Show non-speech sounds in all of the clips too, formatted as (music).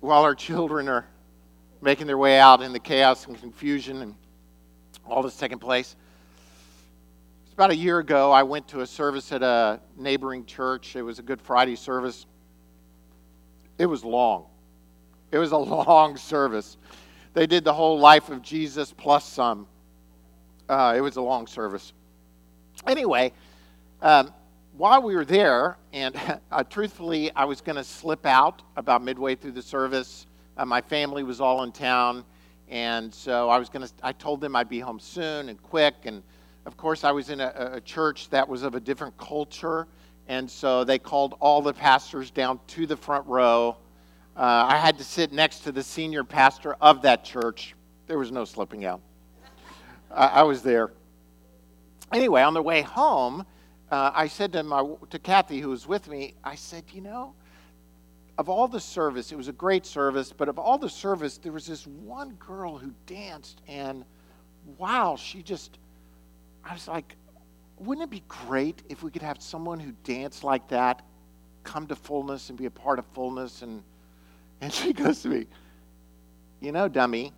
while our children are making their way out in the chaos and confusion and all this taking place. It's about a year ago, I went to a service at a neighboring church. It was a Good Friday service. It was long. It was a (laughs) long service. They did the whole life of Jesus plus some. Uh, it was a long service. Anyway, um, while we were there, and (laughs) uh, truthfully, I was going to slip out about midway through the service. Uh, my family was all in town, and so I was going to. I told them I'd be home soon and quick. And of course, I was in a, a church that was of a different culture, and so they called all the pastors down to the front row. Uh, I had to sit next to the senior pastor of that church. There was no slipping out. I, I was there. Anyway, on the way home, uh, I said to, my, to Kathy, who was with me, I said, you know, of all the service, it was a great service, but of all the service, there was this one girl who danced, and wow, she just, I was like, wouldn't it be great if we could have someone who danced like that come to fullness and be a part of fullness? And, and (laughs) she goes to me, you know, dummy,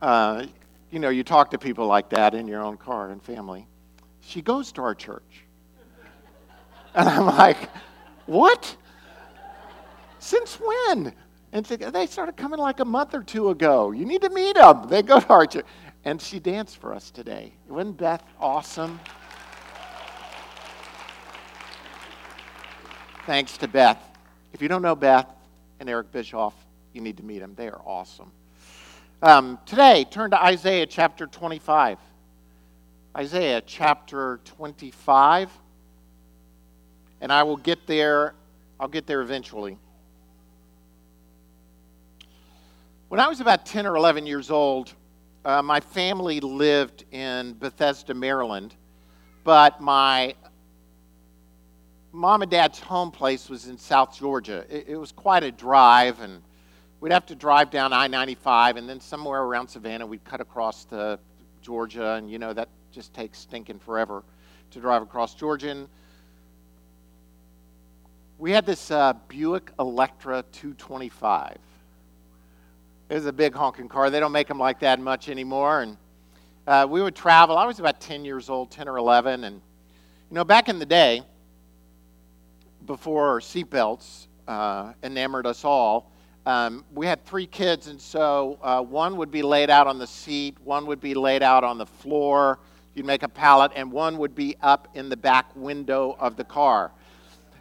uh, you know, you talk to people like that in your own car and family. She goes to our church. And I'm like, what? Since when? And they started coming like a month or two ago. You need to meet them. They go to our church. And she danced for us today. Wasn't Beth awesome? Thanks to Beth. If you don't know Beth and Eric Bischoff, you need to meet them. They are awesome. Um, today, turn to Isaiah chapter 25. Isaiah chapter 25. And I will get there, I'll get there eventually. When I was about 10 or 11 years old, uh, my family lived in Bethesda, Maryland, but my mom and dad's home place was in South Georgia. It, it was quite a drive, and we'd have to drive down I 95, and then somewhere around Savannah, we'd cut across to Georgia, and you know, that just takes stinking forever to drive across Georgia. And we had this uh, Buick Electra 225 it was a big honking car. They don't make them like that much anymore. And uh, we would travel. I was about 10 years old, 10 or 11. And, you know, back in the day, before seatbelts uh, enamored us all, um, we had three kids. And so uh, one would be laid out on the seat, one would be laid out on the floor. You'd make a pallet, and one would be up in the back window of the car.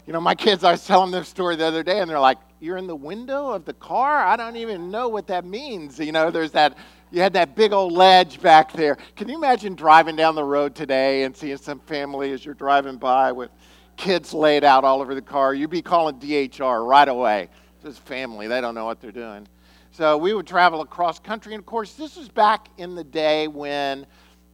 You know, my kids, I was telling them this story the other day, and they're like, you're in the window of the car? I don't even know what that means. You know, there's that, you had that big old ledge back there. Can you imagine driving down the road today and seeing some family as you're driving by with kids laid out all over the car? You'd be calling DHR right away. Just family, they don't know what they're doing. So we would travel across country. And of course, this was back in the day when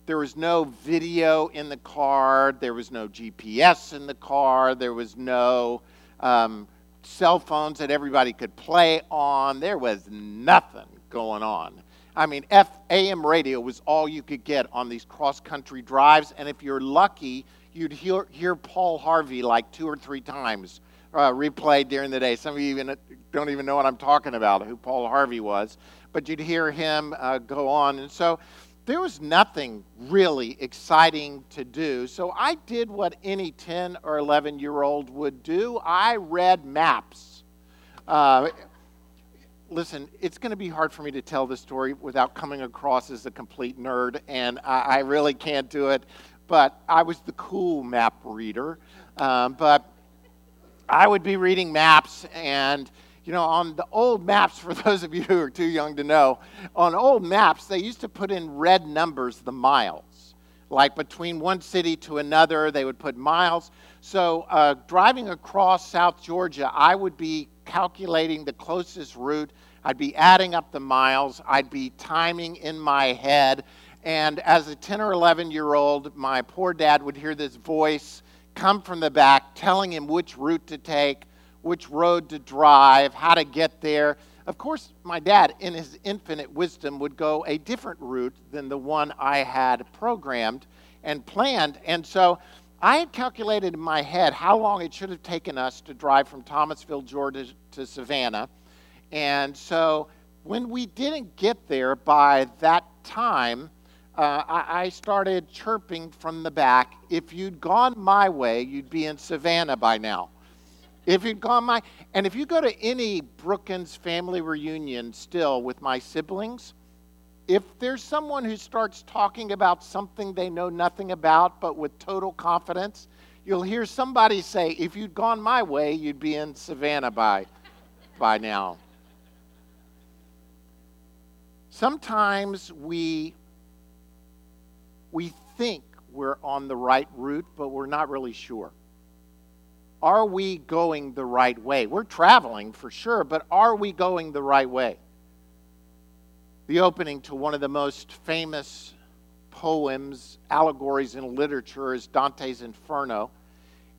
there was no video in the car, there was no GPS in the car, there was no. Um, cell phones that everybody could play on. There was nothing going on. I mean, AM radio was all you could get on these cross country drives, and if you're lucky, you'd hear, hear Paul Harvey like two or three times uh, replayed during the day. Some of you even don't even know what I'm talking about, who Paul Harvey was, but you'd hear him uh, go on. And so there was nothing really exciting to do. So I did what any 10 or 11 year old would do I read maps. Uh, listen, it's going to be hard for me to tell this story without coming across as a complete nerd, and I, I really can't do it. But I was the cool map reader. Um, but I would be reading maps and you know, on the old maps, for (laughs) those of you who are too young to know, on old maps, they used to put in red numbers, the miles. Like between one city to another, they would put miles. So uh, driving across South Georgia, I would be calculating the closest route. I'd be adding up the miles. I'd be timing in my head. And as a 10 or 11 year old, my poor dad would hear this voice come from the back telling him which route to take which road to drive, how to get there. Of course, my dad, in his infinite wisdom, would go a different route than the one I had programmed and planned. And so I had calculated in my head how long it should have taken us to drive from Thomasville, Georgia to Savannah. And so when we didn't get there by that time, uh, I, I started chirping from the back. If you'd gone my way, you'd be in Savannah by now. If you'd gone my, and if you go to any Brookins family reunion still with my siblings, if there's someone who starts talking about something they know nothing about, but with total confidence, you'll hear somebody say, If you'd gone my way, you'd be in Savannah by, by now. Sometimes we, we think we're on the right route, but we're not really sure. Are we going the right way? We're traveling for sure, but are we going the right way? The opening to one of the most famous poems, allegories in literature is Dante's Inferno.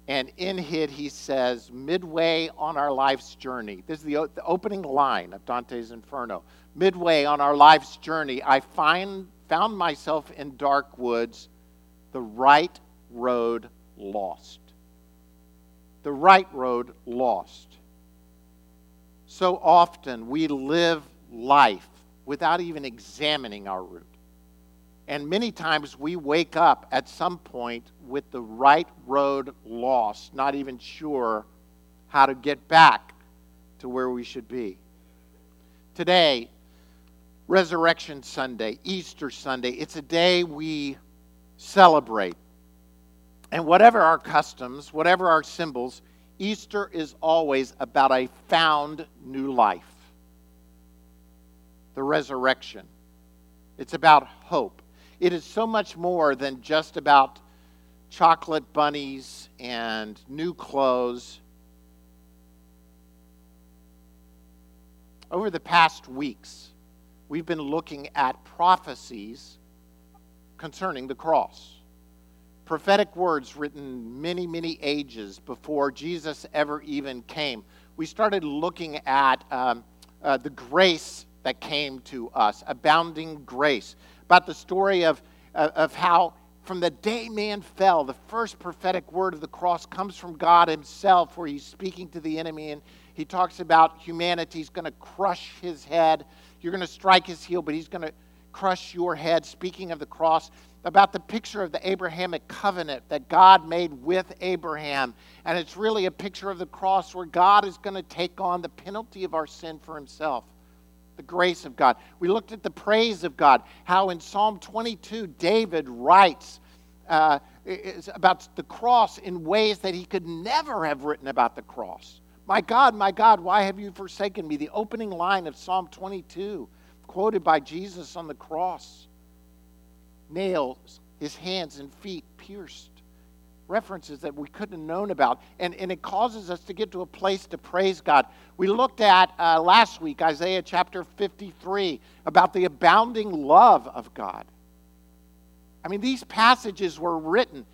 And in it, he says, midway on our life's journey. This is the, the opening line of Dante's Inferno. Midway on our life's journey, I find, found myself in dark woods, the right road lost. The right road lost. So often we live life without even examining our route. And many times we wake up at some point with the right road lost, not even sure how to get back to where we should be. Today, Resurrection Sunday, Easter Sunday, it's a day we celebrate. And whatever our customs, whatever our symbols, Easter is always about a found new life the resurrection. It's about hope. It is so much more than just about chocolate bunnies and new clothes. Over the past weeks, we've been looking at prophecies concerning the cross. Prophetic words written many, many ages before Jesus ever even came. We started looking at um, uh, the grace that came to us, abounding grace about the story of, uh, of how from the day man fell, the first prophetic word of the cross comes from God Himself, where He's speaking to the enemy and He talks about humanity's going to crush His head. You're going to strike His heel, but He's going to crush your head. Speaking of the cross, about the picture of the Abrahamic covenant that God made with Abraham. And it's really a picture of the cross where God is going to take on the penalty of our sin for Himself the grace of God. We looked at the praise of God, how in Psalm 22, David writes uh, about the cross in ways that he could never have written about the cross. My God, my God, why have you forsaken me? The opening line of Psalm 22, quoted by Jesus on the cross. Nails, his hands and feet pierced references that we couldn't have known about. And, and it causes us to get to a place to praise God. We looked at uh, last week, Isaiah chapter 53, about the abounding love of God. I mean, these passages were written.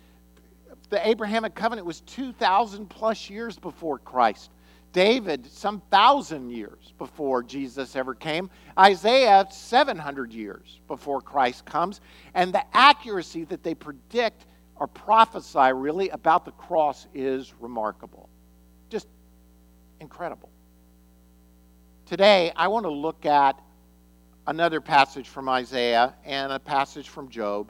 The Abrahamic covenant was 2,000 plus years before Christ. David, some thousand years before Jesus ever came. Isaiah, 700 years before Christ comes. And the accuracy that they predict or prophesy really about the cross is remarkable. Just incredible. Today, I want to look at another passage from Isaiah and a passage from Job.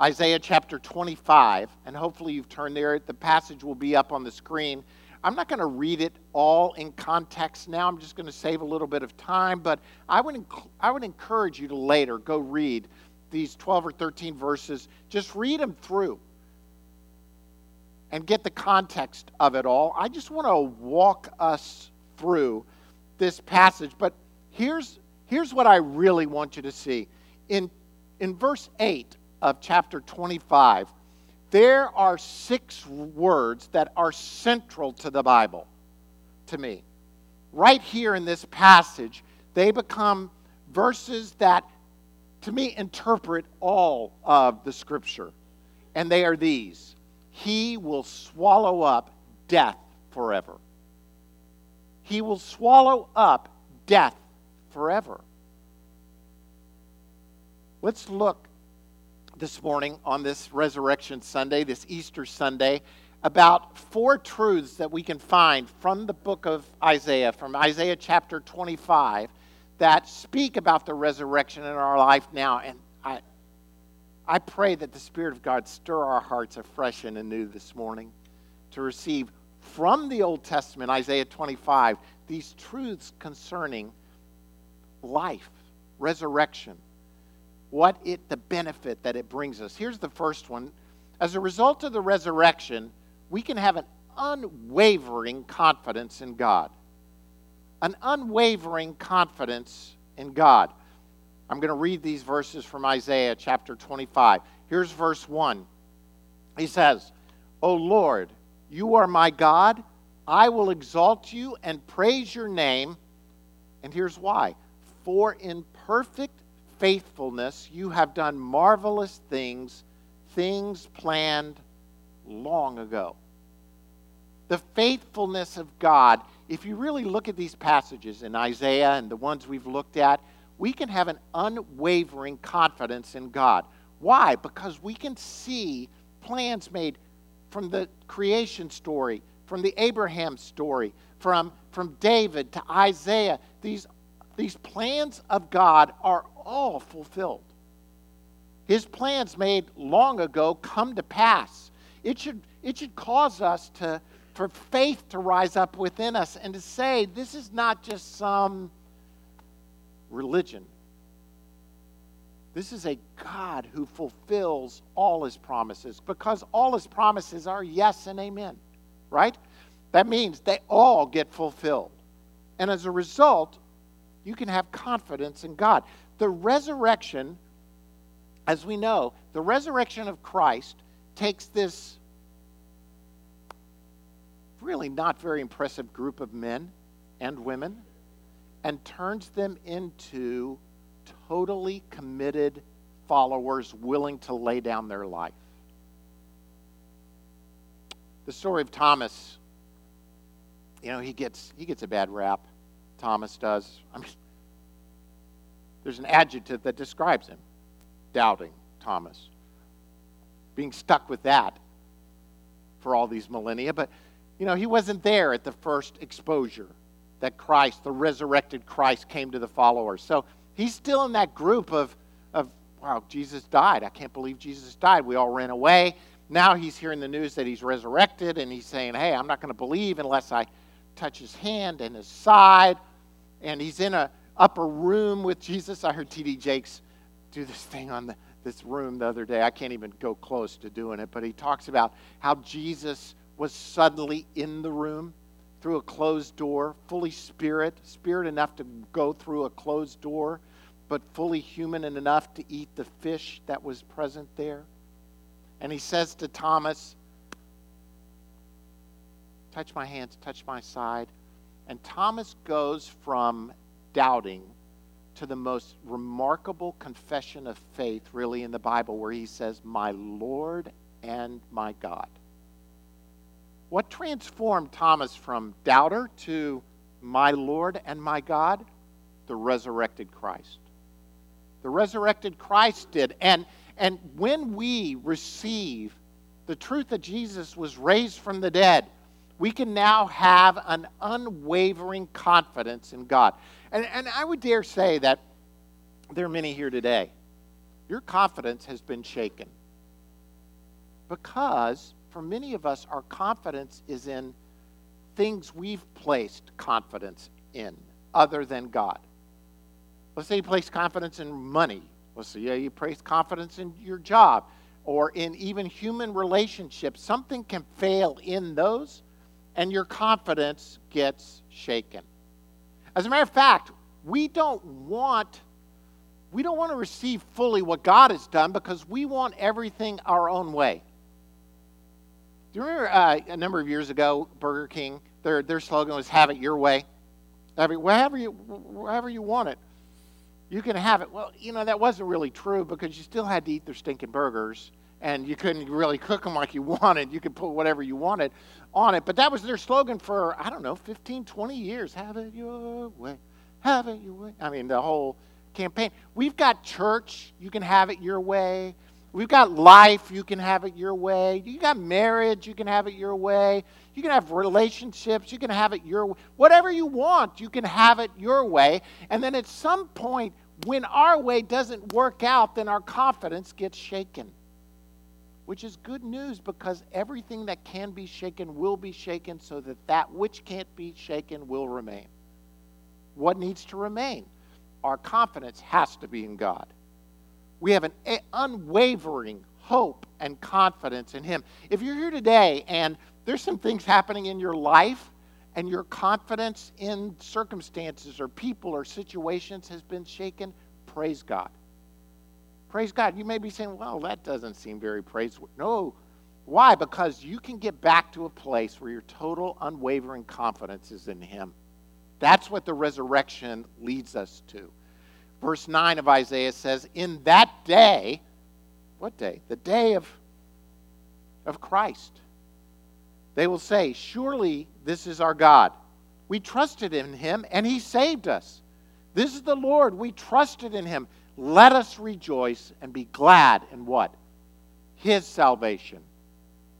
Isaiah chapter 25, and hopefully you've turned there. The passage will be up on the screen. I'm not going to read it all in context now. I'm just going to save a little bit of time, but I would, inc- I would encourage you to later go read these 12 or 13 verses, just read them through and get the context of it all. I just want to walk us through this passage, but here's, here's what I really want you to see. In, in verse 8 of chapter 25, there are six words that are central to the Bible, to me. Right here in this passage, they become verses that to me, interpret all of the scripture. And they are these He will swallow up death forever. He will swallow up death forever. Let's look this morning on this Resurrection Sunday, this Easter Sunday, about four truths that we can find from the book of Isaiah, from Isaiah chapter 25, that speak about the resurrection in our life now. And I, I pray that the Spirit of God stir our hearts afresh and anew this morning to receive from the Old Testament, Isaiah 25, these truths concerning life, resurrection, what it the benefit that it brings us. Here's the first one. As a result of the resurrection, we can have an unwavering confidence in God. An unwavering confidence in God. I'm going to read these verses from Isaiah chapter 25. Here's verse 1. He says, O Lord, you are my God. I will exalt you and praise your name. And here's why. For in perfect faithfulness you have done marvelous things, things planned long ago. The faithfulness of God, if you really look at these passages in Isaiah and the ones we've looked at, we can have an unwavering confidence in God. Why? Because we can see plans made from the creation story, from the Abraham story, from, from David to Isaiah. These, these plans of God are all fulfilled. His plans made long ago come to pass. It should, it should cause us to, for faith to rise up within us and to say, this is not just some religion. This is a God who fulfills all his promises because all his promises are yes and amen, right? That means they all get fulfilled. And as a result, you can have confidence in God. The resurrection, as we know, the resurrection of Christ takes this really not very impressive group of men and women and turns them into totally committed followers willing to lay down their life. The story of Thomas, you know, he gets he gets a bad rap. Thomas does. I mean, there's an adjective that describes him. Doubting Thomas. Being stuck with that for all these millennia, but you know, he wasn't there at the first exposure that Christ, the resurrected Christ, came to the followers. So he's still in that group of, of wow, Jesus died. I can't believe Jesus died. We all ran away. Now he's hearing the news that he's resurrected, and he's saying, hey, I'm not going to believe unless I touch his hand and his side. And he's in a upper room with Jesus. I heard T.D. Jakes do this thing on the, this room the other day. I can't even go close to doing it, but he talks about how Jesus was suddenly in the room through a closed door, fully spirit, spirit enough to go through a closed door, but fully human and enough to eat the fish that was present there. And he says to Thomas, Touch my hands, touch my side. And Thomas goes from doubting to the most remarkable confession of faith, really, in the Bible, where he says, My Lord and my God. What transformed Thomas from doubter to my Lord and my God? The resurrected Christ. The resurrected Christ did. And, and when we receive the truth that Jesus was raised from the dead, we can now have an unwavering confidence in God. And, and I would dare say that there are many here today. Your confidence has been shaken because for many of us, our confidence is in things we've placed confidence in other than God. Let's say you place confidence in money. Let's say you place confidence in your job or in even human relationships. Something can fail in those, and your confidence gets shaken. As a matter of fact, we don't want we don't want to receive fully what God has done because we want everything our own way. Do you remember uh, a number of years ago, Burger King, their, their slogan was "Have it your way." Every, wherever you wherever you want it, you can have it. Well, you know that wasn't really true because you still had to eat their stinking burgers, and you couldn't really cook them like you wanted. You could put whatever you wanted on it, but that was their slogan for I don't know, 15, 20 years. Have it your way. Have it your way. I mean, the whole campaign. We've got church. You can have it your way. We've got life, you can have it your way. You got marriage, you can have it your way. You can have relationships, you can have it your way. Whatever you want, you can have it your way. And then at some point, when our way doesn't work out, then our confidence gets shaken. Which is good news because everything that can be shaken will be shaken so that that which can't be shaken will remain. What needs to remain? Our confidence has to be in God. We have an unwavering hope and confidence in Him. If you're here today and there's some things happening in your life and your confidence in circumstances or people or situations has been shaken, praise God. Praise God. You may be saying, well, that doesn't seem very praiseworthy. No. Why? Because you can get back to a place where your total unwavering confidence is in Him. That's what the resurrection leads us to. Verse 9 of Isaiah says, In that day, what day? The day of, of Christ. They will say, Surely this is our God. We trusted in him and he saved us. This is the Lord. We trusted in him. Let us rejoice and be glad in what? His salvation.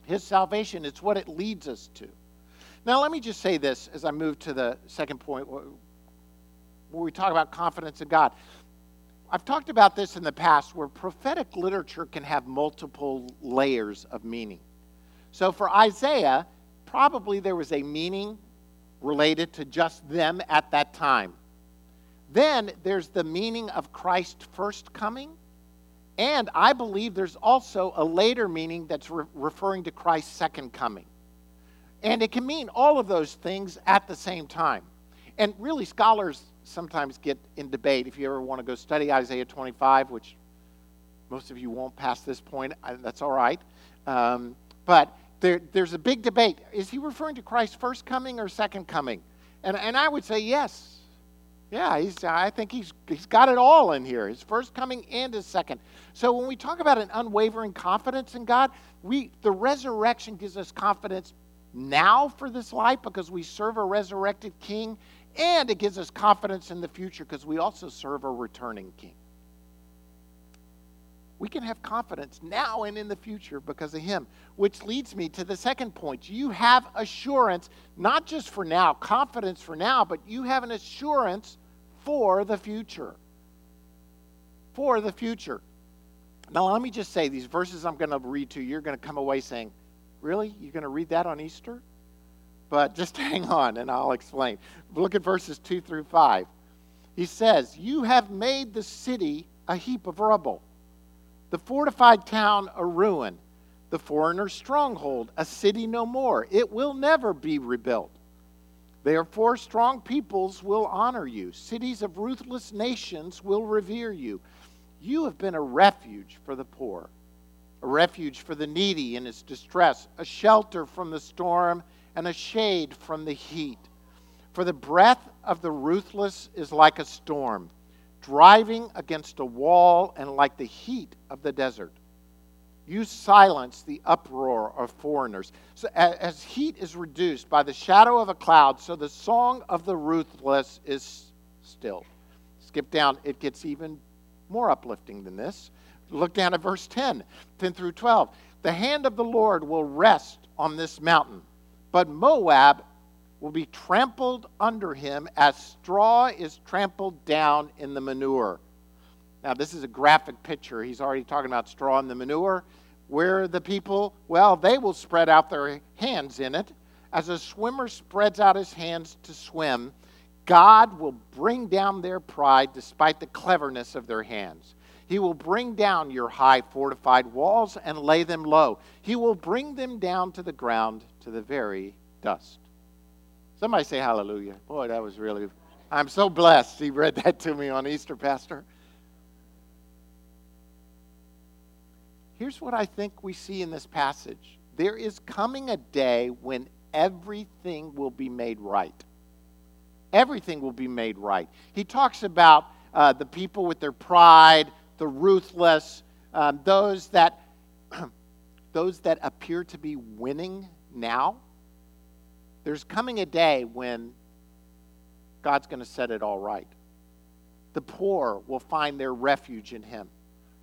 His salvation, it's what it leads us to. Now, let me just say this as I move to the second point where we talk about confidence in God. I've talked about this in the past where prophetic literature can have multiple layers of meaning. So for Isaiah, probably there was a meaning related to just them at that time. Then there's the meaning of Christ's first coming. And I believe there's also a later meaning that's re- referring to Christ's second coming. And it can mean all of those things at the same time. And really, scholars sometimes get in debate. If you ever want to go study Isaiah 25, which most of you won't pass this point, that's all right. Um, but there, there's a big debate. Is he referring to Christ's first coming or second coming? And, and I would say yes. Yeah, he's, I think he's, he's got it all in here his first coming and his second. So when we talk about an unwavering confidence in God, we, the resurrection gives us confidence now for this life because we serve a resurrected king and it gives us confidence in the future because we also serve a returning king. We can have confidence now and in the future because of him. Which leads me to the second point. You have assurance, not just for now, confidence for now, but you have an assurance for the future. For the future. Now, let me just say these verses I'm going to read to you, you're going to come away saying, Really? You're going to read that on Easter? But just (laughs) hang on and I'll explain. Look at verses 2 through 5. He says, You have made the city a heap of rubble, the fortified town a ruin, the foreigner's stronghold, a city no more. It will never be rebuilt. Therefore, strong peoples will honor you, cities of ruthless nations will revere you. You have been a refuge for the poor, a refuge for the needy in its distress, a shelter from the storm and a shade from the heat. For the breath of the ruthless is like a storm, driving against a wall and like the heat of the desert. You silence the uproar of foreigners. So as heat is reduced by the shadow of a cloud, so the song of the ruthless is still. Skip down, it gets even more uplifting than this. Look down at verse 10, 10 through 12. The hand of the Lord will rest on this mountain but Moab will be trampled under him as straw is trampled down in the manure. Now, this is a graphic picture. He's already talking about straw in the manure. Where the people, well, they will spread out their hands in it. As a swimmer spreads out his hands to swim, God will bring down their pride despite the cleverness of their hands. He will bring down your high fortified walls and lay them low. He will bring them down to the ground, to the very dust. Somebody say hallelujah. Boy, that was really, I'm so blessed. He read that to me on Easter, Pastor. Here's what I think we see in this passage there is coming a day when everything will be made right. Everything will be made right. He talks about uh, the people with their pride, the ruthless, um, those that (clears throat) those that appear to be winning now. There's coming a day when God's going to set it all right. The poor will find their refuge in Him.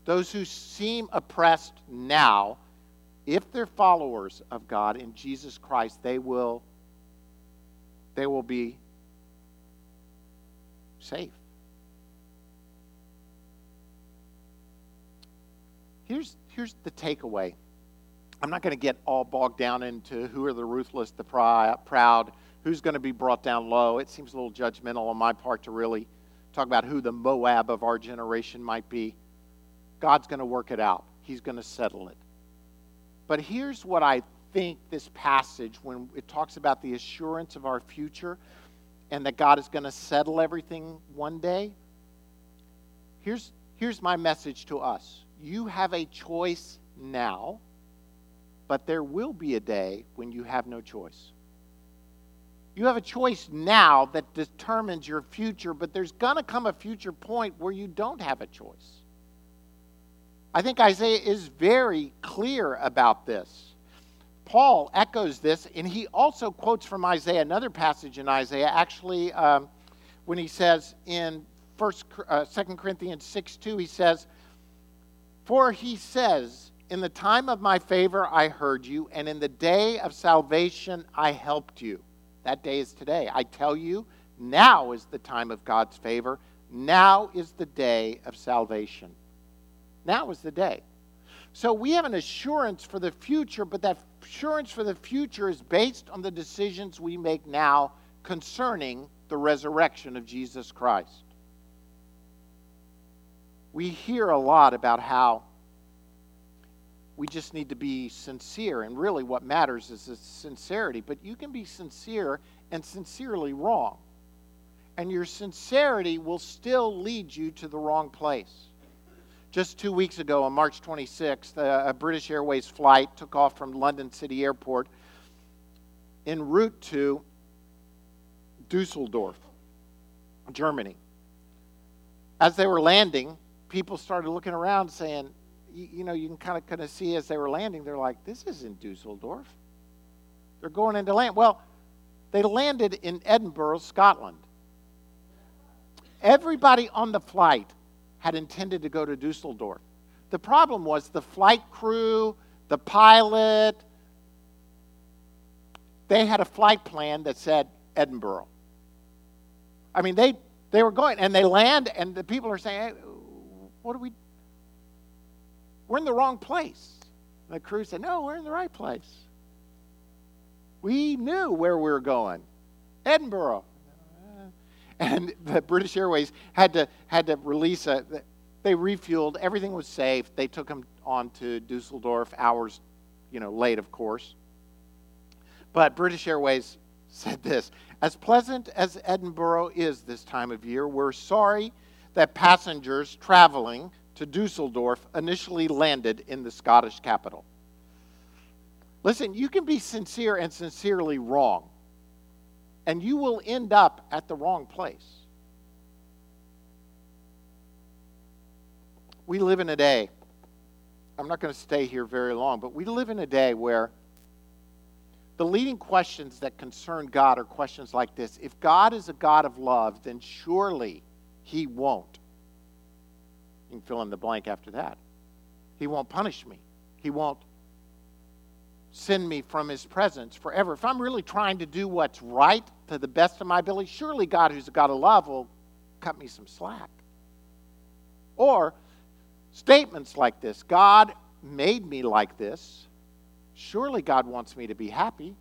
those who seem oppressed now, if they're followers of God in Jesus Christ, they will they will be safe. Here's, here's the takeaway. I'm not going to get all bogged down into who are the ruthless, the proud, who's going to be brought down low. It seems a little judgmental on my part to really talk about who the Moab of our generation might be. God's going to work it out, He's going to settle it. But here's what I think this passage, when it talks about the assurance of our future and that God is going to settle everything one day, here's, here's my message to us. You have a choice now, but there will be a day when you have no choice. You have a choice now that determines your future, but there's going to come a future point where you don't have a choice. I think Isaiah is very clear about this. Paul echoes this, and he also quotes from Isaiah, another passage in Isaiah, actually, um, when he says in First, uh, 2 Corinthians 6 2, he says, For he says, In the time of my favor I heard you, and in the day of salvation I helped you. That day is today. I tell you, now is the time of God's favor. Now is the day of salvation. Now is the day. So we have an assurance for the future, but that assurance for the future is based on the decisions we make now concerning the resurrection of Jesus Christ. We hear a lot about how we just need to be sincere, and really what matters is the sincerity. But you can be sincere and sincerely wrong, and your sincerity will still lead you to the wrong place. Just two weeks ago, on March 26th, uh, a British Airways flight took off from London City Airport en route to Dusseldorf, Germany. As they were landing, people started looking around saying, you, you know, you can kind of kind of see as they were landing, they're like, this isn't Dusseldorf. They're going into land. Well, they landed in Edinburgh, Scotland. Everybody on the flight had intended to go to Dusseldorf. The problem was the flight crew, the pilot, they had a flight plan that said Edinburgh. I mean, they, they were going, and they land, and the people are saying, hey, what do we, we're in the wrong place. And the crew said, no, we're in the right place. We knew where we were going. Edinburgh and the British Airways had to had to release a. They refueled. Everything was safe. They took them on to Dusseldorf hours, you know, late, of course. But British Airways said this: As pleasant as Edinburgh is this time of year, we're sorry that passengers traveling to Dusseldorf initially landed in the Scottish capital. Listen, you can be sincere and sincerely wrong and you will end up at the wrong place. We live in a day, I'm not going to stay here very long, but we live in a day where the leading questions that concern God are questions like this If God is a God of love, then surely He won't. Can fill in the blank after that. He won't punish me. He won't send me from his presence forever. If I'm really trying to do what's right to the best of my ability, surely God, who's a God of love, will cut me some slack. Or statements like this God made me like this. Surely God wants me to be happy.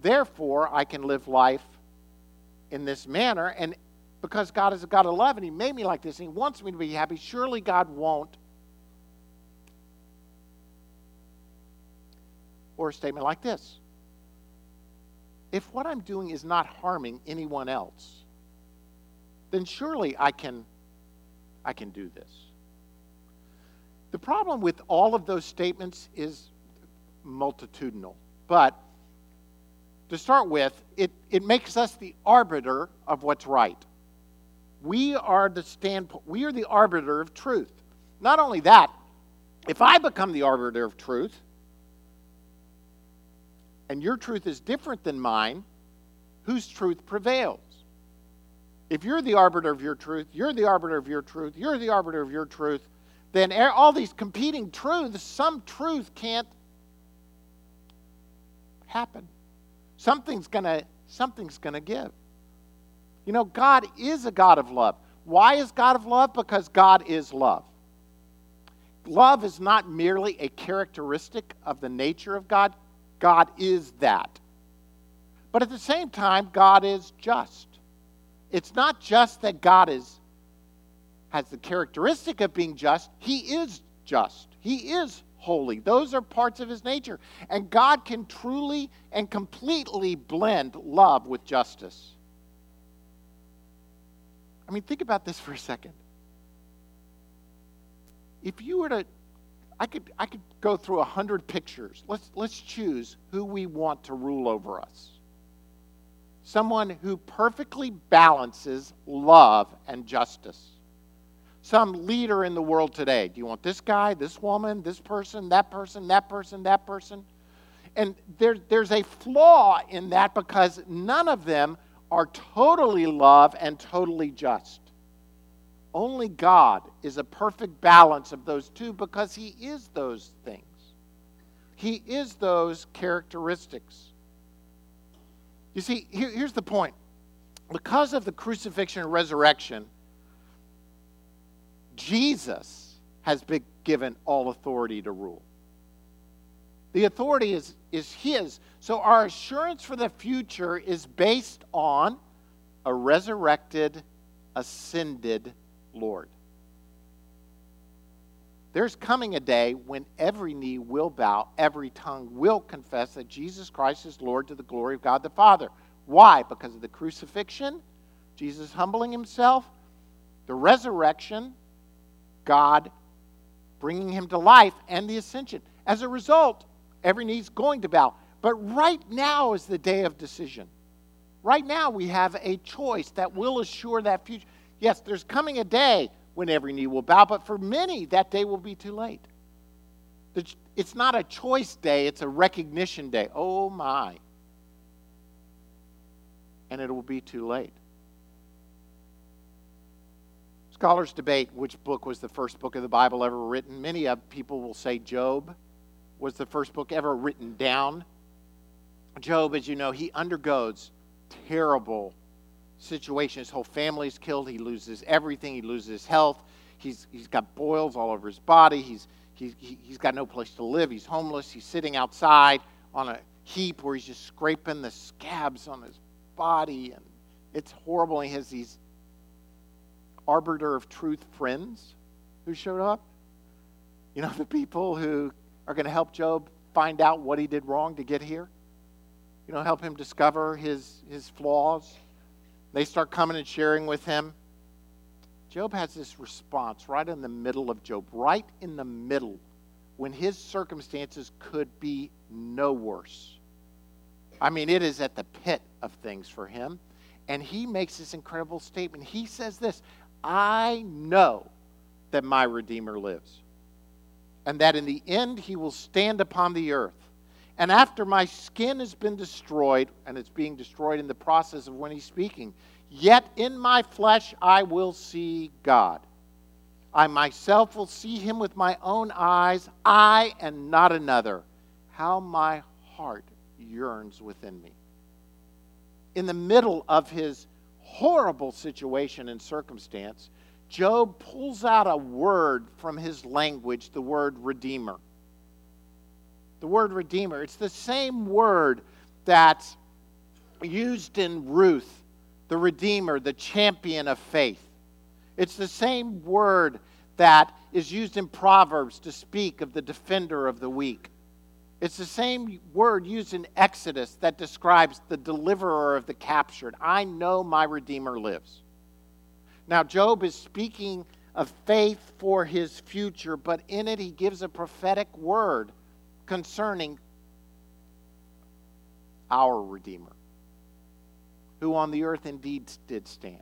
Therefore, I can live life in this manner. And because God is a God of love and He made me like this and He wants me to be happy, surely God won't or a statement like this If what I'm doing is not harming anyone else, then surely I can, I can do this. The problem with all of those statements is multitudinal. But to start with, it, it makes us the arbiter of what's right. We are the standpoint, we are the arbiter of truth. Not only that, if I become the arbiter of truth, and your truth is different than mine, whose truth prevails? If you're the arbiter of your truth, you're the arbiter of your truth, you're the arbiter of your truth, then all these competing truths, some truth can't happen. Something's gonna something's gonna give. You know, God is a God of love. Why is God of love? Because God is love. Love is not merely a characteristic of the nature of God, God is that. But at the same time, God is just. It's not just that God is has the characteristic of being just, he is just. He is holy. Those are parts of his nature. And God can truly and completely blend love with justice. I mean, think about this for a second. If you were to I could I could go through a hundred pictures. Let's let's choose who we want to rule over us. Someone who perfectly balances love and justice some leader in the world today. Do you want this guy, this woman, this person, that person, that person, that person? And there, there's a flaw in that because none of them are totally love and totally just. Only God is a perfect balance of those two because He is those things. He is those characteristics. You see, here, here's the point. Because of the crucifixion and resurrection, Jesus has been given all authority to rule. The authority is, is His. So our assurance for the future is based on a resurrected, ascended Lord. There's coming a day when every knee will bow, every tongue will confess that Jesus Christ is Lord to the glory of God the Father. Why? Because of the crucifixion, Jesus humbling himself, the resurrection, God bringing him to life and the ascension. As a result, every knee's going to bow. But right now is the day of decision. Right now, we have a choice that will assure that future. Yes, there's coming a day when every knee will bow, but for many, that day will be too late. It's not a choice day, it's a recognition day. Oh my. And it will be too late. Scholars debate which book was the first book of the Bible ever written. Many of people will say Job was the first book ever written down. Job, as you know, he undergoes terrible situations. His whole family's killed. He loses everything. He loses his health. He's, he's got boils all over his body. He's, he, he's got no place to live. He's homeless. He's sitting outside on a heap where he's just scraping the scabs on his body. And it's horrible. He has these arbiter of truth friends who showed up. You know, the people who are going to help Job find out what he did wrong to get here. You know, help him discover his, his flaws. They start coming and sharing with him. Job has this response right in the middle of Job, right in the middle, when his circumstances could be no worse. I mean, it is at the pit of things for him. And he makes this incredible statement. He says this I know that my Redeemer lives, and that in the end he will stand upon the earth. And after my skin has been destroyed, and it's being destroyed in the process of when he's speaking, yet in my flesh I will see God. I myself will see him with my own eyes, I and not another. How my heart yearns within me. In the middle of his horrible situation and circumstance, Job pulls out a word from his language, the word redeemer. The word redeemer, it's the same word that's used in Ruth, the redeemer, the champion of faith. It's the same word that is used in Proverbs to speak of the defender of the weak. It's the same word used in Exodus that describes the deliverer of the captured. I know my Redeemer lives. Now, Job is speaking of faith for his future, but in it he gives a prophetic word concerning our Redeemer, who on the earth indeed did stand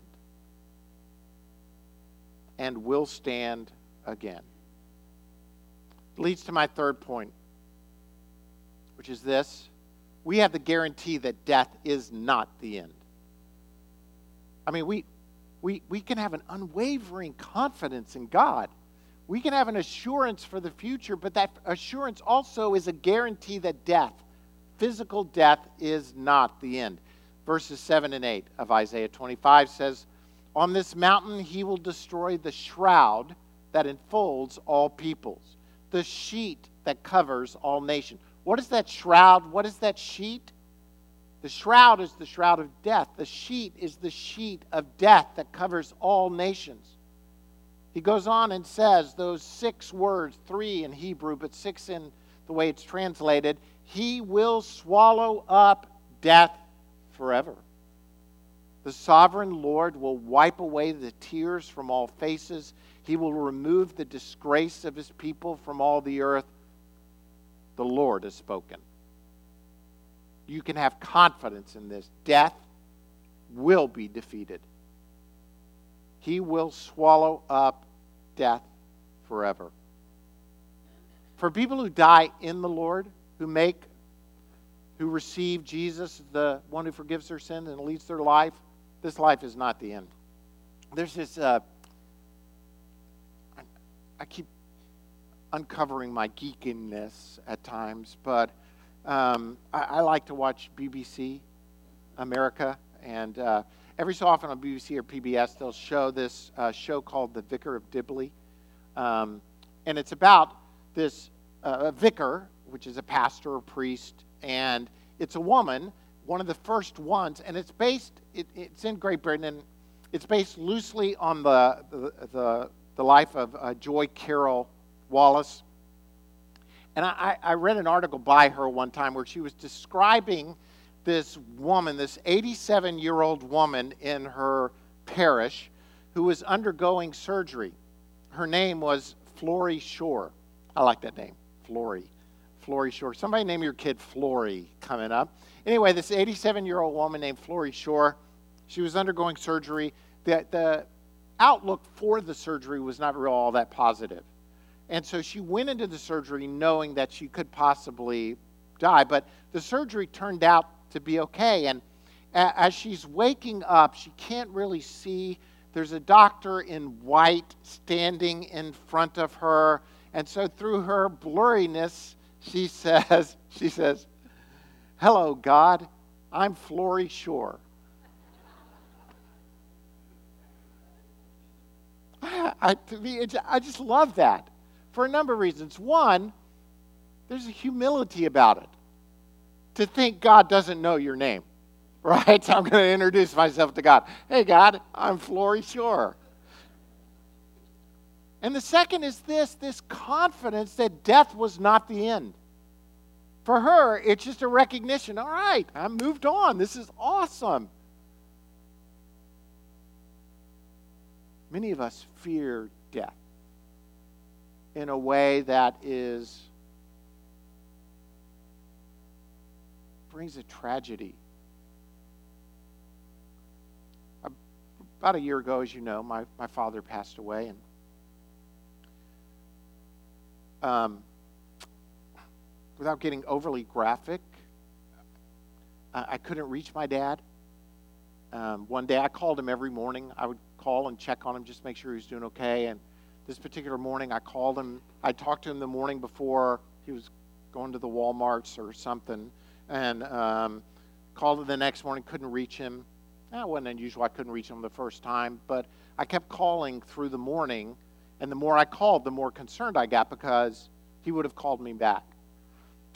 and will stand again. Leads to my third point which is this we have the guarantee that death is not the end. I mean, we, we, we can have an unwavering confidence in God. We can have an assurance for the future, but that assurance also is a guarantee that death, physical death, is not the end. Verses 7 and 8 of Isaiah 25 says, On this mountain he will destroy the shroud that enfolds all peoples, the sheet that covers all nations. What is that shroud? What is that sheet? The shroud is the shroud of death. The sheet is the sheet of death that covers all nations. He goes on and says those six words, three in Hebrew, but six in the way it's translated He will swallow up death forever. The sovereign Lord will wipe away the tears from all faces. He will remove the disgrace of his people from all the earth. The Lord has spoken. You can have confidence in this. Death will be defeated. He will swallow up death forever. For people who die in the Lord, who make, who receive Jesus, the one who forgives their sins and leads their life, this life is not the end. There's this, uh, I, I keep uncovering my geekiness at times, but um, I, I, like to watch BBC America, and uh, every so often on BBC or PBS, they'll show this uh, show called The Vicar of Dibley. Um, and it's about this uh, vicar, which is a pastor or priest, and it's a woman one of the first ones, and it's based, it, it's in Great Britain, and it's based loosely on the, the, the, the life of uh, Joy Carroll Wallis. And I, I read an article by her one time where she was describing this woman, this 87 year old woman in her parish who was undergoing surgery. Her name was Flory Shore. I like that name, Flory. Flory Shore. Somebody name your kid Flory coming up. Anyway, this 87 year old woman named Flory Shore, she was undergoing surgery. The, the outlook for the surgery was not real all that positive. And so she went into the surgery knowing that she could possibly die. But the surgery turned out to be okay. And as she's waking up, she can't really see. There's a doctor in white standing in front of her. And so through her blurriness, she (laughs) says, she says, Hello, God. I'm Flory Shore. I, I, just love that for a number of reasons. One, there's a humility about it. To think God doesn't know your name, (laughs) right? So I'm going to introduce myself to God. Hey, God, I'm Flory Shore. And the second is this this confidence that death was not the end. For her, it's just a recognition. All right, I moved on. This is awesome. Many of us fear death in a way that is brings a tragedy. About a year ago, as you know, my, my father passed away, and um, without getting overly graphic, I, I couldn't reach my dad. Um, one day I called him every morning. I would call and check on him, just make sure he was doing okay. And this particular morning, I called him. I talked to him the morning before he was going to the Walmarts or something, and um, called him the next morning. Couldn't reach him. That wasn't unusual. I couldn't reach him the first time, but I kept calling through the morning, and the more I called, the more concerned I got because he would have called me back.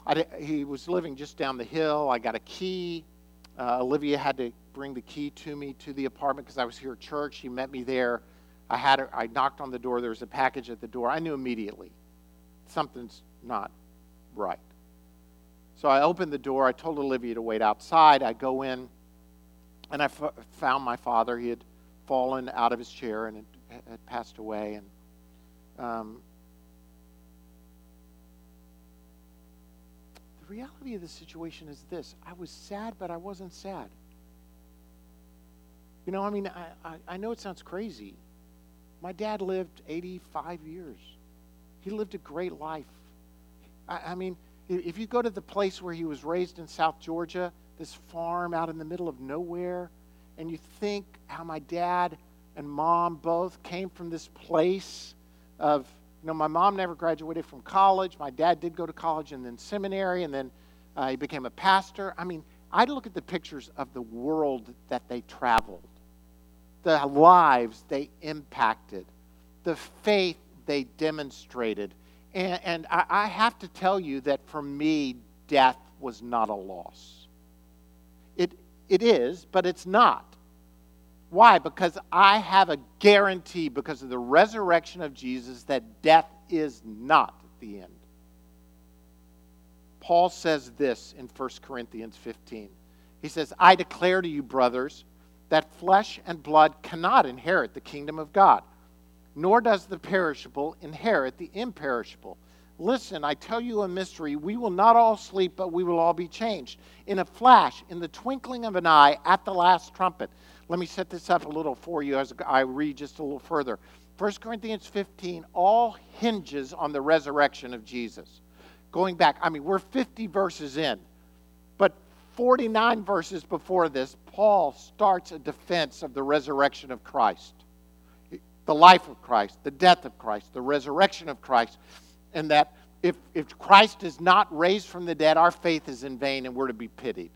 I, he was living just down the hill. I got a key. Uh, Olivia had to bring the key to me to the apartment because I was here at church. She met me there. I had her, I knocked on the door. There was a package at the door. I knew immediately something's not right. So I opened the door. I told Olivia to wait outside. I go in, and I f- found my father. He had fallen out of his chair and had, had passed away. And um, The reality of the situation is this I was sad, but I wasn't sad. You know, I mean, I, I, I know it sounds crazy. My dad lived 85 years, he lived a great life. I, I mean, if you go to the place where he was raised in South Georgia, this farm out in the middle of nowhere, and you think how my dad and mom both came from this place of You know, my mom never graduated from college. My dad did go to college and then seminary, and then uh, he became a pastor. I mean, I look at the pictures of the world that they traveled, the lives they impacted, the faith they demonstrated. And, and I, I have to tell you that for me, death was not a loss. It, it is, but it's not. Why? Because I have a guarantee, because of the resurrection of Jesus, that death is not the end. Paul says this in 1 Corinthians 15. He says, I declare to you, brothers, that flesh and blood cannot inherit the kingdom of God, nor does the perishable inherit the imperishable. Listen, I tell you a mystery. We will not all sleep, but we will all be changed. In a flash, in the twinkling of an eye, at the last trumpet. Let me set this up a little for you as I read just a little further. 1 Corinthians 15 all hinges on the resurrection of Jesus. Going back, I mean, we're 50 verses in, 49 verses before this, Paul starts a defense of the resurrection of Christ, the life of Christ, the death of Christ, the resurrection of Christ, and that if, if Christ is not raised from the dead, our faith is in vain and we're to be pitied.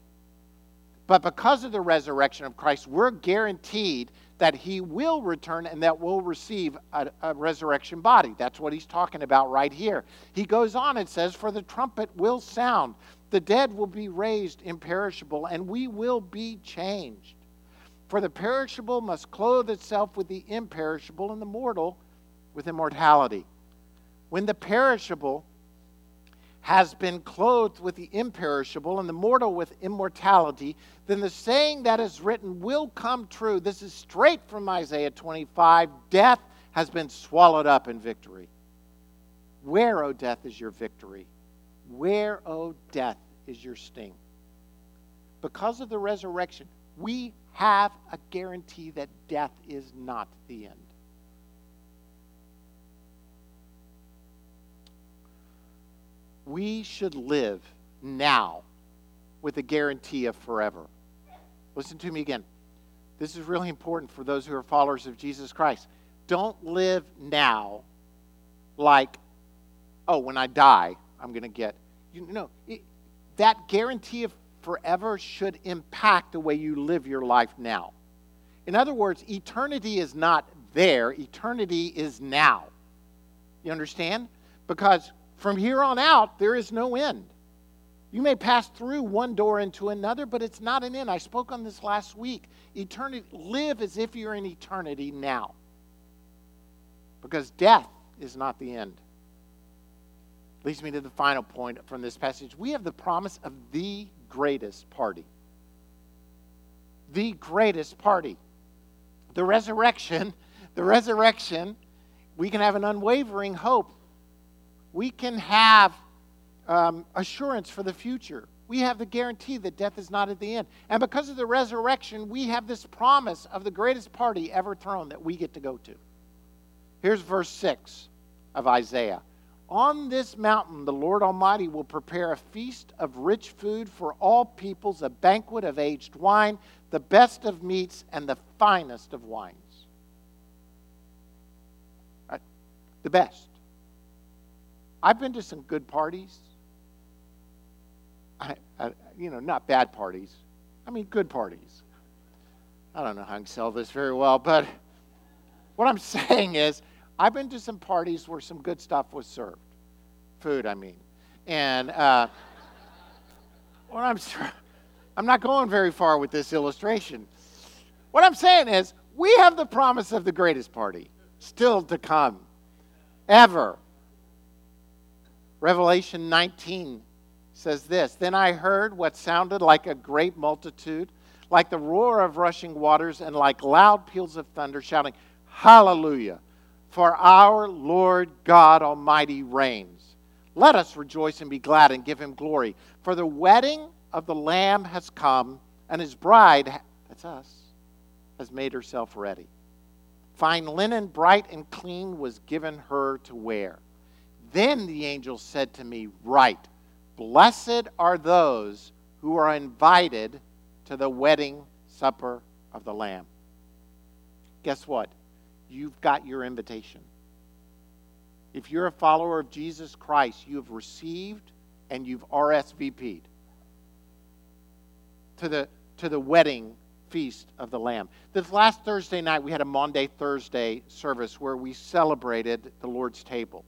But because of the resurrection of Christ, we're guaranteed that he will return and that we'll receive a, a, resurrection body. That's what he's talking about right here. He goes on and says, For the trumpet will sound, the dead will be raised imperishable, and we will be changed. For the perishable must clothe itself with the imperishable, and the mortal with immortality. When the perishable has been clothed with the imperishable and the mortal with immortality, then the saying that is written will come true. This is straight from Isaiah 25 Death has been swallowed up in victory. Where, O death, is your victory? Where, O death, is your sting? Because of the resurrection, we have a guarantee that death is not the end. we should live now with a guarantee of forever. Listen to me again. This is really important for those who are followers of Jesus Christ. Don't live now like, oh, when I die, I'm going to get. You know, it, that guarantee of forever should impact the way you live your life now. In other words, eternity is not there, eternity is now. You understand? Because from here on out, there is no end. You may pass through one door into another, but it's not an end. I spoke on this last week. Eternity, live as if you're in eternity now. Because death is not the end. Leads me to the final point from this passage. We have the promise of the greatest party. The greatest party. The resurrection, (laughs) the resurrection, we can have an unwavering hope we can have um, assurance for the future. We have the guarantee that death is not at the end. And because of the resurrection, we have this promise of the greatest party ever thrown that we get to go to. Here's verse 6 of Isaiah. On this mountain, the Lord Almighty will prepare a feast of rich food for all peoples, a banquet of aged wine, the best of meats, and the finest of wines. The best. I've been to some good parties. I, I, you know, not bad parties. I mean, good parties. I don't know how I can sell this very well, but what I'm (laughs) saying is, I've been to some parties where some good stuff was served. Food, I mean. And uh, (laughs) what I'm, I'm not going very far with this illustration. What I'm saying is, we have the promise of the greatest party still to come, ever. Revelation 19 says this Then I heard what sounded like a great multitude, like the roar of rushing waters, and like loud peals of thunder, shouting, Hallelujah! For our Lord God Almighty reigns. Let us rejoice and be glad and give him glory. For the wedding of the Lamb has come, and his bride, that's us, has made herself ready. Fine linen, bright and clean, was given her to wear. Then the angel said to me, Write, blessed are those who are invited to the wedding supper of the Lamb. Guess what? You've got your invitation. If you're a follower of Jesus Christ, you have received and you've RSVP'd to the, to the wedding feast of the Lamb. This last Thursday night, we had a Maundy Thursday service where we celebrated the Lord's table.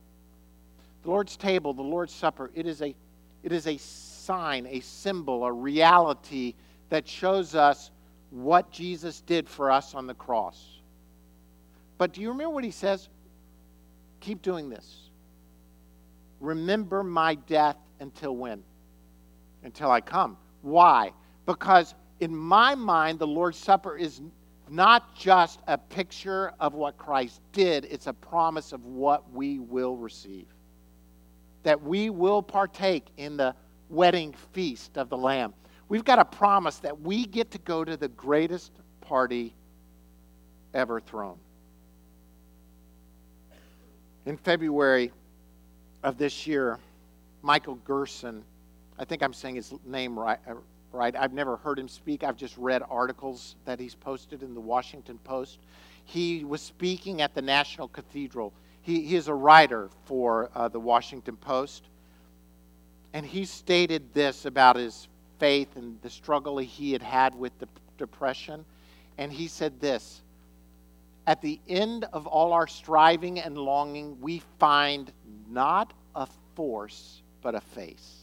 The Lord's table, the Lord's Supper, it is a, it is a sign, a symbol, a reality that shows us what Jesus did for us on the cross. But do you remember what he says? Keep doing this. Remember my death until when? Until I come. Why? Because in my mind, the Lord's Supper is not just a picture of what Christ did, it's a promise of what we will receive. That we will partake in the wedding feast of the Lamb. We've got a promise that we get to go to the greatest party ever thrown. In February of this year, Michael Gerson, I think I'm saying his name right, uh, right? I've never heard him speak. I've just read articles that he's posted in the Washington Post. He was speaking at the National Cathedral. He, he is a writer for uh, the Washington Post. And he stated this about his faith and the struggle he had had with the depression. And he said this At the end of all our striving and longing, we find not a force, but a face.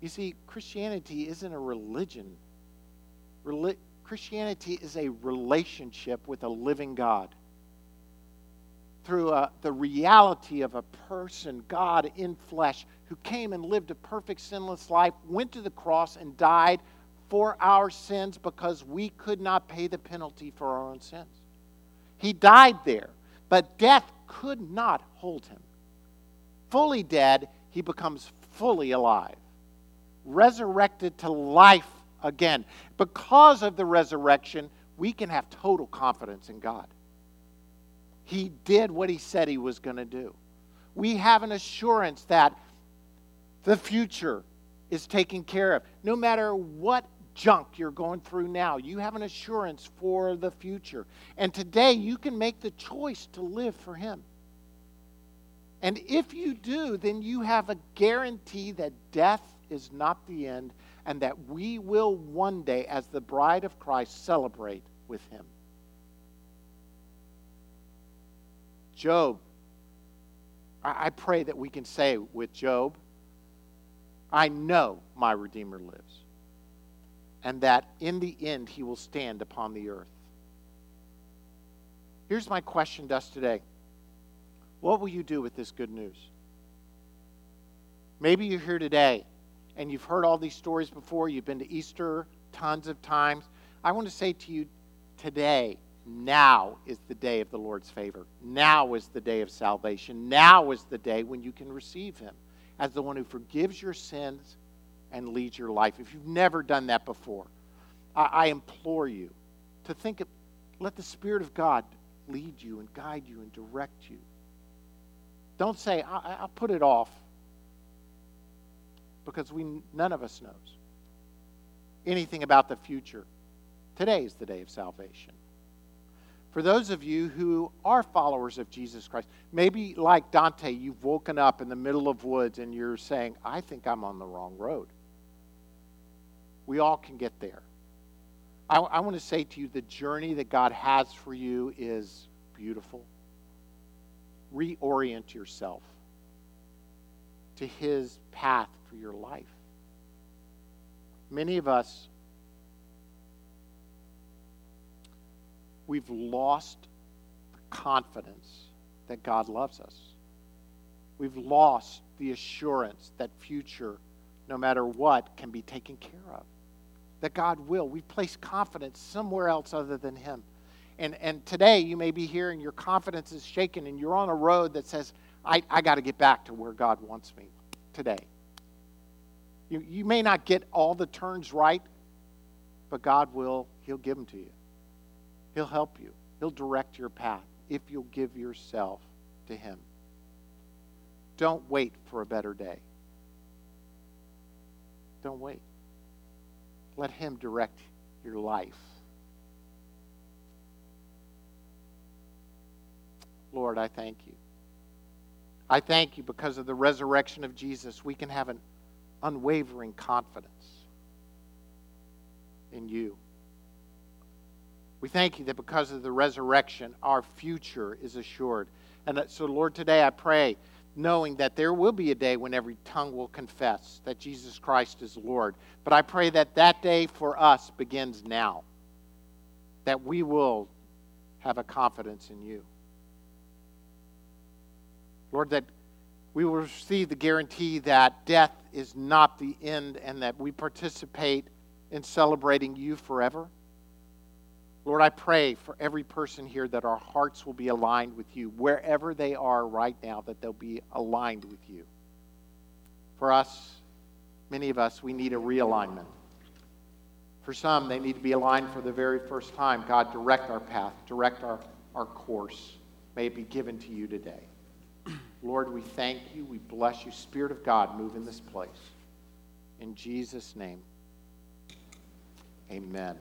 You see, Christianity isn't a religion. Reli- Christianity is a relationship with a living God. Through uh, the reality of a person, God in flesh, who came and lived a perfect sinless life, went to the cross and died for our sins because we could not pay the penalty for our own sins. He died there, but death could not hold him. Fully dead, he becomes fully alive resurrected to life again. Because of the resurrection, we can have total confidence in God. He did what he said he was going to do. We have an assurance that the future is taken care of. No matter what junk you're going through now, you have an assurance for the future. And today you can make the choice to live for him. And if you do, then you have a guarantee that death is not the end, and that we will one day, as the bride of Christ, celebrate with him. Job, I pray that we can say with Job, I know my Redeemer lives, and that in the end he will stand upon the earth. Here's my question to us today What will you do with this good news? Maybe you're here today and you've heard all these stories before. You've been to Easter tons of times. I want to say to you today, now is the day of the Lord's favor. Now is the day of salvation. Now is the day when you can receive Him as the one who forgives your sins and leads your life. If you've never done that before, I, I implore you to think of, let the Spirit of God lead you and guide you and direct you. Don't say, I, I'll put it off because we, none of us knows anything about the future. Today is the day of salvation. For those of you who are followers of Jesus Christ, maybe like Dante, you've woken up in the middle of woods and you're saying, I think I'm on the wrong road. We all can get there. I, I want to say to you the journey that God has for you is beautiful. Reorient yourself to His path for your life. Many of us, we've lost the confidence that God loves us. We've lost the assurance that future, no matter what, can be taken care of. That God will. We've placed confidence somewhere else other than Him. And, and today you may be here and your confidence is shaken and you're on a road that says, I, I got to get back to where God wants me today. You, you may not get all the turns right, but God will, He'll give them to you. He'll help you, He'll direct your path if you'll give yourself to Him. Don't wait for a better day. Don't wait. Let Him direct your life. Lord, I thank you. I thank you because of the resurrection of Jesus, we can have an unwavering confidence in you. We thank you that because of the resurrection, our future is assured. And so, Lord, today I pray, knowing that there will be a day when every tongue will confess that Jesus Christ is Lord. But I pray that that day for us begins now, that we will have a confidence in you. Lord, that we will receive the guarantee that death is not the end and that we participate in celebrating you forever. Lord, I pray for every person here that our hearts will be aligned with you, wherever they are right now, that they'll be aligned with you. For us, many of us, we need a realignment. For some, they need to be aligned for the very first time. God, direct our path, direct our, our course. May it be given to you today. (clears throat) Lord, we thank you. We bless you. Spirit of God, move in this place. In Jesus' name, amen.